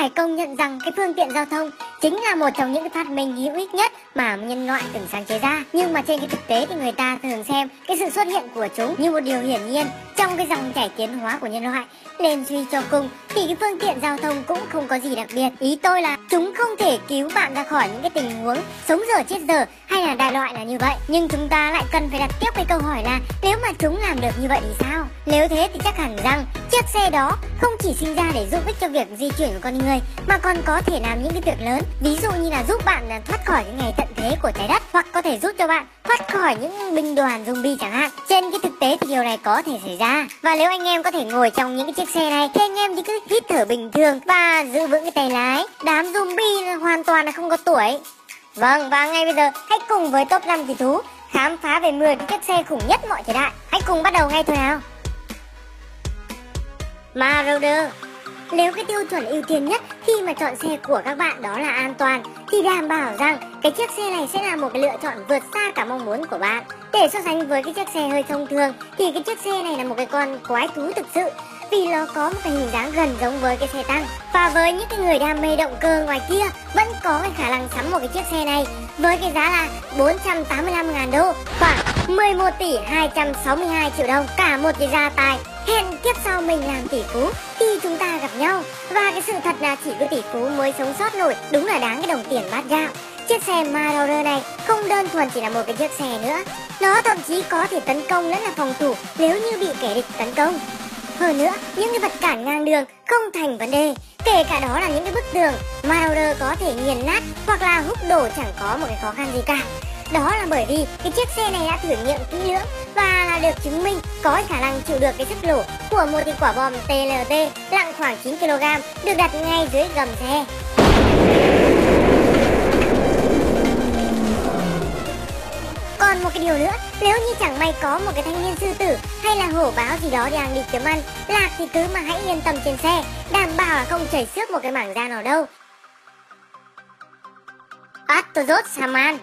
Phải công nhận rằng cái phương tiện giao thông chính là một trong những cái phát minh hữu ích nhất mà nhân loại từng sáng chế ra. Nhưng mà trên cái thực tế thì người ta thường xem cái sự xuất hiện của chúng như một điều hiển nhiên trong cái dòng chảy tiến hóa của nhân loại. Nên suy cho cùng thì cái phương tiện giao thông cũng không có gì đặc biệt. Ý tôi là chúng không thể cứu bạn ra khỏi những cái tình huống sống giờ chết giờ hay là đại loại là như vậy. Nhưng chúng ta lại cần phải đặt tiếp cái câu hỏi là nếu mà chúng làm được như vậy thì sao? Nếu thế thì chắc hẳn rằng chiếc xe đó không chỉ sinh ra để giúp ích cho việc di chuyển của con người, mà còn có thể làm những cái việc lớn ví dụ như là giúp bạn thoát khỏi cái ngày tận thế của trái đất, hoặc có thể giúp cho bạn thoát khỏi những binh đoàn zombie chẳng hạn. Trên cái thực tế thì điều này có thể xảy ra. Và nếu anh em có thể ngồi trong những cái chiếc xe này, thì anh em chỉ cứ hít thở bình thường và giữ vững cái tay lái. Đám zombie hoàn toàn là không có tuổi. Vâng và ngay bây giờ, hãy cùng với top 5 kỳ thú, khám phá về 10 cái chiếc xe khủng nhất mọi thời đại. Hãy cùng bắt đầu ngay thôi nào. Marauder nếu cái tiêu chuẩn ưu tiên nhất khi mà chọn xe của các bạn đó là an toàn, thì đảm bảo rằng cái chiếc xe này sẽ là một cái lựa chọn vượt xa cả mong muốn của bạn. Để so sánh với cái chiếc xe hơi thông thường, thì cái chiếc xe này là một cái con quái thú thực sự, vì nó có một cái hình dáng gần giống với cái xe tăng và với những cái người đam mê động cơ ngoài kia, vẫn có cái khả năng sắm một cái chiếc xe này với cái giá là 485 ngàn đô, khoảng 11 tỷ 262 triệu đồng cả một cái gia tài hẹn kiếp sau mình làm tỷ phú khi chúng ta gặp nhau và cái sự thật là chỉ có tỷ phú mới sống sót nổi đúng là đáng cái đồng tiền bát gạo chiếc xe Marauder này không đơn thuần chỉ là một cái chiếc xe nữa nó thậm chí có thể tấn công lẫn là phòng thủ nếu như bị kẻ địch tấn công hơn nữa, những cái vật cản ngang đường không thành vấn đề. Kể cả đó là những cái bức tường, Marauder có thể nghiền nát hoặc là hút đổ chẳng có một cái khó khăn gì cả. Đó là bởi vì cái chiếc xe này đã thử nghiệm kỹ lưỡng và là được chứng minh có khả năng chịu được cái sức nổ của một cái quả bom TLT nặng khoảng 9 kg được đặt ngay dưới gầm xe. Còn một cái điều nữa, nếu như chẳng may có một cái thanh niên sư tử hay là hổ báo gì đó đang đi kiếm ăn, lạc thì cứ mà hãy yên tâm trên xe, đảm bảo là không chảy xước một cái mảng da nào đâu. Astrozot Saman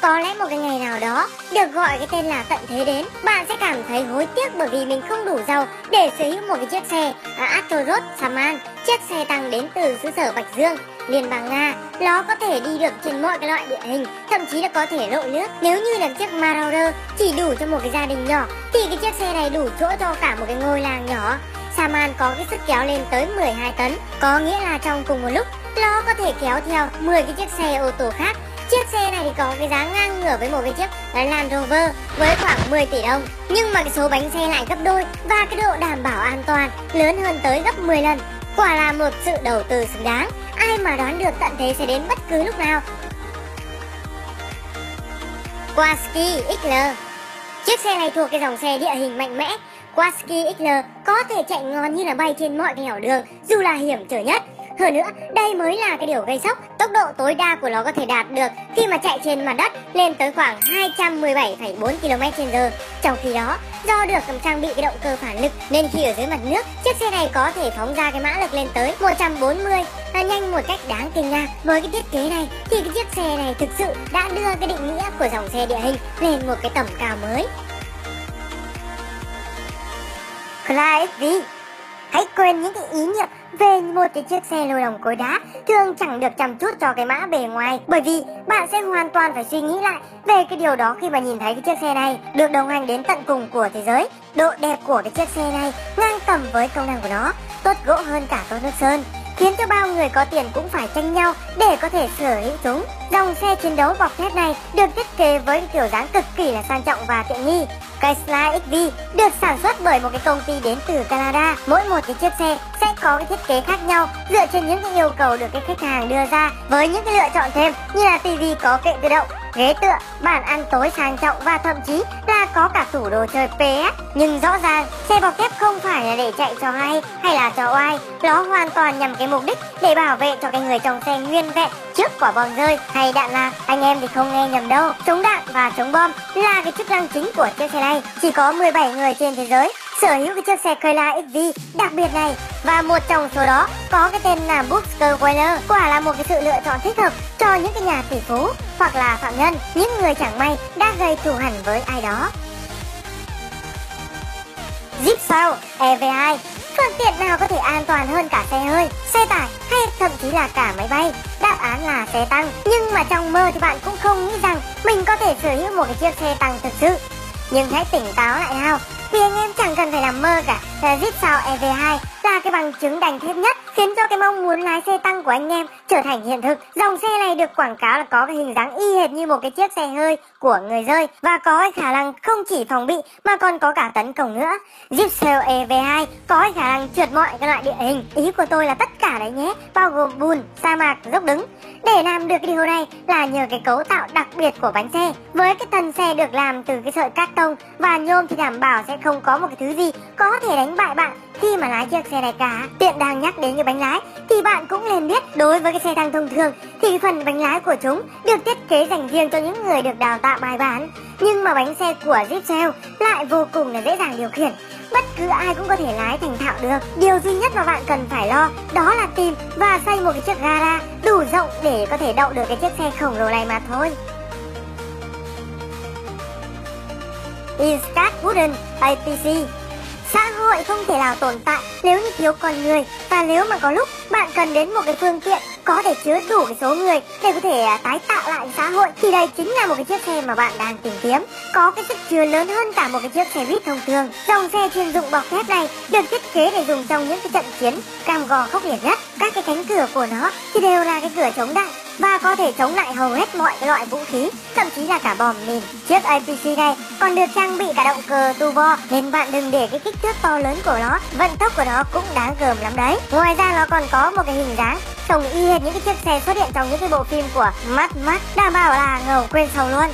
có lẽ một cái ngày nào đó được gọi cái tên là tận thế đến, bạn sẽ cảm thấy hối tiếc bởi vì mình không đủ giàu để sở hữu một cái chiếc xe à, Astrozot Saman, chiếc xe tăng đến từ xứ sở Bạch Dương Liên bang Nga, nó có thể đi được trên mọi cái loại địa hình, thậm chí là có thể lội nước. Nếu như là chiếc Marauder chỉ đủ cho một cái gia đình nhỏ, thì cái chiếc xe này đủ chỗ cho cả một cái ngôi làng nhỏ. Saman có cái sức kéo lên tới 12 tấn, có nghĩa là trong cùng một lúc, nó có thể kéo theo 10 cái chiếc xe ô tô khác. Chiếc xe này thì có cái giá ngang ngửa với một cái chiếc Land Rover với khoảng 10 tỷ đồng. Nhưng mà cái số bánh xe lại gấp đôi và cái độ đảm bảo an toàn lớn hơn tới gấp 10 lần. Quả là một sự đầu tư xứng đáng ai mà đoán được tận thế sẽ đến bất cứ lúc nào. Kawasaki XL Chiếc xe này thuộc cái dòng xe địa hình mạnh mẽ. Kawasaki XL có thể chạy ngon như là bay trên mọi cái nẻo đường, dù là hiểm trở nhất. Hơn nữa, đây mới là cái điều gây sốc. Tốc độ tối đa của nó có thể đạt được khi mà chạy trên mặt đất lên tới khoảng 217,4 km/h. Trong khi đó, do được trang bị cái động cơ phản lực nên khi ở dưới mặt nước, chiếc xe này có thể phóng ra cái mã lực lên tới 140 là nhanh một cách đáng kinh ngạc. Với cái thiết kế này thì cái chiếc xe này thực sự đã đưa cái định nghĩa của dòng xe địa hình lên một cái tầm cao mới. Clyde Hãy quên những cái ý niệm về một cái chiếc xe lôi đồng cối đá, thường chẳng được chăm chút cho cái mã bề ngoài. Bởi vì bạn sẽ hoàn toàn phải suy nghĩ lại về cái điều đó khi mà nhìn thấy cái chiếc xe này. Được đồng hành đến tận cùng của thế giới, độ đẹp của cái chiếc xe này ngang tầm với công năng của nó, tốt gỗ hơn cả tốt nước sơn khiến cho bao người có tiền cũng phải tranh nhau để có thể sở hữu chúng. Dòng xe chiến đấu bọc thép này được thiết kế với kiểu dáng cực kỳ là sang trọng và tiện nghi. Chrysler XV được sản xuất bởi một cái công ty đến từ Canada. Mỗi một cái chiếc xe sẽ có cái thiết kế khác nhau dựa trên những cái yêu cầu được cái khách hàng đưa ra với những cái lựa chọn thêm như là TV có kệ tự động ghế tựa, bàn ăn tối sang trọng và thậm chí là có cả tủ đồ chơi PS. Nhưng rõ ràng, xe bọc thép không phải là để chạy cho hay hay là cho oai, nó hoàn toàn nhằm cái mục đích để bảo vệ cho cái người trong xe nguyên vẹn trước quả bom rơi hay đạn lạc. Anh em thì không nghe nhầm đâu, chống đạn và chống bom là cái chức năng chính của chiếc xe này. Chỉ có 17 người trên thế giới sở hữu cái chiếc xe Cayla XV đặc biệt này và một trong số đó có cái tên là Booker Weiler quả là một cái sự lựa chọn thích hợp cho những cái nhà tỷ phú hoặc là phạm nhân những người chẳng may đã gây thù hằn với ai đó Jeep sao EV2 phương tiện nào có thể an toàn hơn cả xe hơi, xe tải hay thậm chí là cả máy bay. Đáp án là xe tăng. Nhưng mà trong mơ thì bạn cũng không nghĩ rằng mình có thể sở hữu một cái chiếc xe tăng thực sự. Nhưng hãy tỉnh táo lại Hao vì anh em chẳng cần phải làm mơ cả. Zip sao EV2 là cái bằng chứng đành thép nhất khiến cho cái mong muốn lái xe tăng của anh em trở thành hiện thực. Dòng xe này được quảng cáo là có cái hình dáng y hệt như một cái chiếc xe hơi của người rơi và có cái khả năng không chỉ phòng bị mà còn có cả tấn công nữa. Jeep Sail EV2 có cái khả năng trượt mọi cái loại địa hình. Ý của tôi là tất cả đấy nhé, bao gồm bùn, sa mạc, dốc đứng. Để làm được cái điều này là nhờ cái cấu tạo đặc biệt của bánh xe. Với cái thân xe được làm từ cái sợi cát tông và nhôm thì đảm bảo sẽ không có một cái thứ gì có thể đánh bại bạn khi mà lái chiếc xe này cả. Tiện đang nhắc đến cái bánh lái, thì bạn cũng nên biết đối với cái xe tăng thông thường, thì phần bánh lái của chúng được thiết kế dành riêng cho những người được đào tạo bài bản. Nhưng mà bánh xe của Jeep Sail lại vô cùng là dễ dàng điều khiển bất cứ ai cũng có thể lái thành thạo được. Điều duy nhất mà bạn cần phải lo, đó là tìm và xây một cái chiếc gara đủ rộng để có thể đậu được cái chiếc xe khổng lồ này mà thôi. Inscat Wooden APC hội không thể nào tồn tại nếu như thiếu con người. Và nếu mà có lúc bạn cần đến một cái phương tiện có thể chứa đủ cái số người để có thể à, tái tạo lại xã hội, thì đây chính là một cái chiếc xe mà bạn đang tìm kiếm. Có cái sức chứa lớn hơn cả một cái chiếc xe buýt thông thường. Dòng xe chuyên dụng bọc thép này được thiết kế để dùng trong những cái trận chiến cam go khốc liệt nhất. Các cái cánh cửa của nó thì đều là cái cửa chống đạn và có thể chống lại hầu hết mọi loại vũ khí, thậm chí là cả bom mìn. Chiếc APC này còn được trang bị cả động cơ turbo nên bạn đừng để cái kích thước to lớn của nó, vận tốc của nó cũng đáng gờm lắm đấy. Ngoài ra nó còn có một cái hình dáng trông y hệt những cái chiếc xe xuất hiện trong những cái bộ phim của Mad Max, đảm bảo là ngầu quên sầu luôn.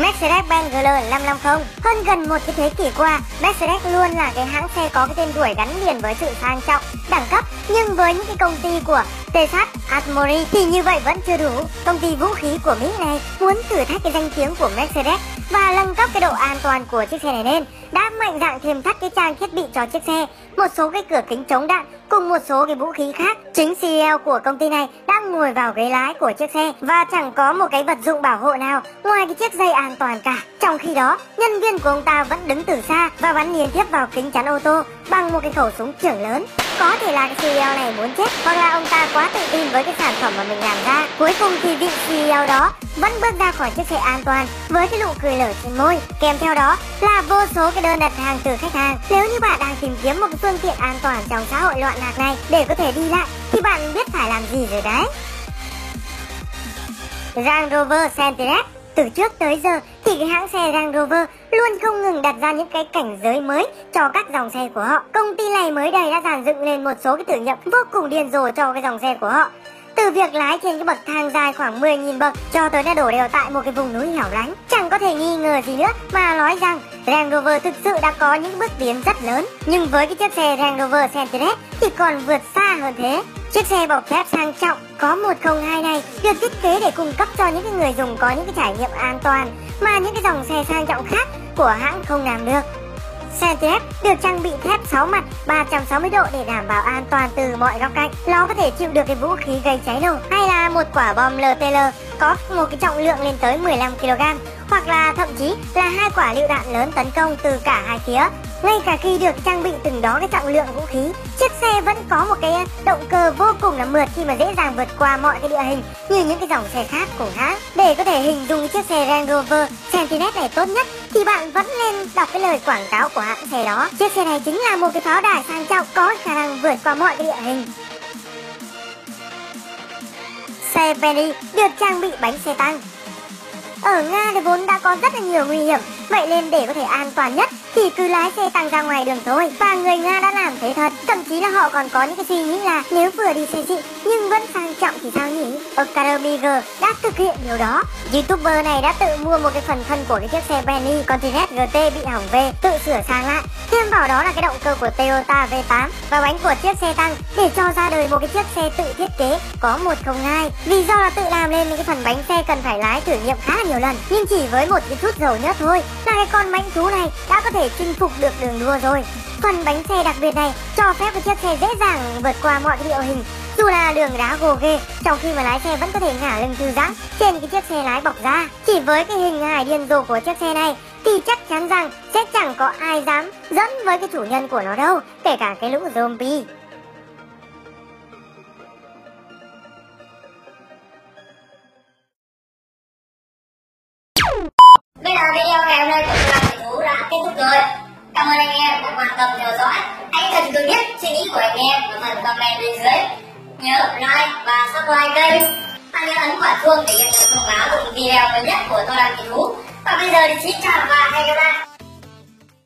Mercedes-Benz GL 550 Hơn gần một cái thế kỷ qua, Mercedes luôn là cái hãng xe có cái tên tuổi gắn liền với sự sang trọng, đẳng cấp Nhưng với những cái công ty của Texas Atmori thì như vậy vẫn chưa đủ. Công ty vũ khí của Mỹ này muốn thử thách cái danh tiếng của Mercedes và nâng cấp cái độ an toàn của chiếc xe này lên đã mạnh dạn thêm thắt cái trang thiết bị cho chiếc xe. Một số cái cửa kính chống đạn cùng một số cái vũ khí khác. Chính CEO của công ty này đã ngồi vào ghế lái của chiếc xe và chẳng có một cái vật dụng bảo hộ nào ngoài cái chiếc dây an toàn cả. Trong khi đó, nhân viên của ông ta vẫn đứng từ xa và bắn liên tiếp vào kính chắn ô tô bằng một cái khẩu súng trưởng lớn có thể là cái CEO này muốn chết, hoặc là ông ta quá tự tin với cái sản phẩm mà mình làm ra. Cuối cùng thì vị CEO đó vẫn bước ra khỏi chiếc xe an toàn với cái nụ cười lở trên môi. Kèm theo đó là vô số cái đơn đặt hàng từ khách hàng. Nếu như bạn đang tìm kiếm một cái phương tiện an toàn trong xã hội loạn lạc này để có thể đi lại, thì bạn biết phải làm gì rồi đấy. Range Rover Sentinel, từ trước tới giờ thì cái hãng xe Range Rover luôn không ngừng đặt ra những cái cảnh giới mới cho các dòng xe của họ. Công ty này mới đây đã dàn dựng lên một số cái thử nghiệm vô cùng điên rồ cho cái dòng xe của họ. Từ việc lái trên cái bậc thang dài khoảng 10.000 bậc cho tới đã đổ đều tại một cái vùng núi hẻo lánh. Chẳng có thể nghi ngờ gì nữa mà nói rằng Range Rover thực sự đã có những bước tiến rất lớn. Nhưng với cái chiếc xe Range Rover Sentinel thì còn vượt xa hơn thế. Chiếc xe bọc thép sang trọng có 102 này được thiết kế để cung cấp cho những cái người dùng có những cái trải nghiệm an toàn mà những cái dòng xe sang trọng khác của hãng không làm được. Xe thép được trang bị thép 6 mặt 360 độ để đảm bảo an toàn từ mọi góc cạnh. Nó có thể chịu được cái vũ khí gây cháy nổ hay là một quả bom LTL có một cái trọng lượng lên tới 15 kg hoặc là thậm chí là hai quả lựu đạn lớn tấn công từ cả hai phía. Ngay cả khi được trang bị từng đó cái trọng lượng vũ khí, chiếc xe vẫn có một cái động cơ vô cùng là mượt khi mà dễ dàng vượt qua mọi cái địa hình như những cái dòng xe khác của hãng. Để có thể hình dung chiếc xe Range Rover Sentinel này tốt nhất thì bạn vẫn nên đọc cái lời quảng cáo của hãng xe đó. Chiếc xe này chính là một cái pháo đài sang trọng có khả năng vượt qua mọi cái địa hình. Xe Penny được trang bị bánh xe tăng ở Nga thì vốn đã có rất là nhiều nguy hiểm, Vậy nên để có thể an toàn nhất thì cứ lái xe tăng ra ngoài đường thôi. Và người Nga đã làm thế thật. Thậm chí là họ còn có những cái suy nghĩ là nếu vừa đi xe xịn, nhưng vẫn sang trọng thì sao nhỉ? Academy đã thực hiện điều đó. Youtuber này đã tự mua một cái phần thân của cái chiếc xe Benny Continental GT bị hỏng về, Tự sửa sang lại. Thêm vào đó là cái động cơ của Toyota V8 Và bánh của chiếc xe tăng để cho ra đời một cái chiếc xe tự thiết kế có 102 Vì do là tự làm nên những cái phần bánh xe cần phải lái thử nghiệm khá nhiều lần, Nhưng chỉ với một cái chút dầu nhất thôi là cái con bánh thú này đã có thể chinh phục được đường đua rồi. Phần bánh xe đặc biệt này cho phép cái chiếc xe dễ dàng vượt qua mọi địa hình. Dù là đường đá gồ ghê trong khi mà lái xe vẫn có thể ngả lưng thư giãn trên cái chiếc xe lái bọc da. Chỉ với cái hình hài điên rồ của chiếc xe này thì chắc chắn rằng sẽ chẳng có ai dám dẫn với cái chủ nhân của nó đâu, kể cả cái lũ zombie. Bây giờ video ngày hôm nay của chúng là kết thúc rồi. Cảm ơn anh em đã quan tâm theo dõi. Hãy cho chúng tôi biết suy nghĩ của anh em ở phần comment bên dưới. Nhớ like và subscribe kênh. Và nhớ ấn quả chuông để nhận được thông báo về video mới nhất của tôi là thú. Và bây giờ thì xin chào và hẹn gặp lại.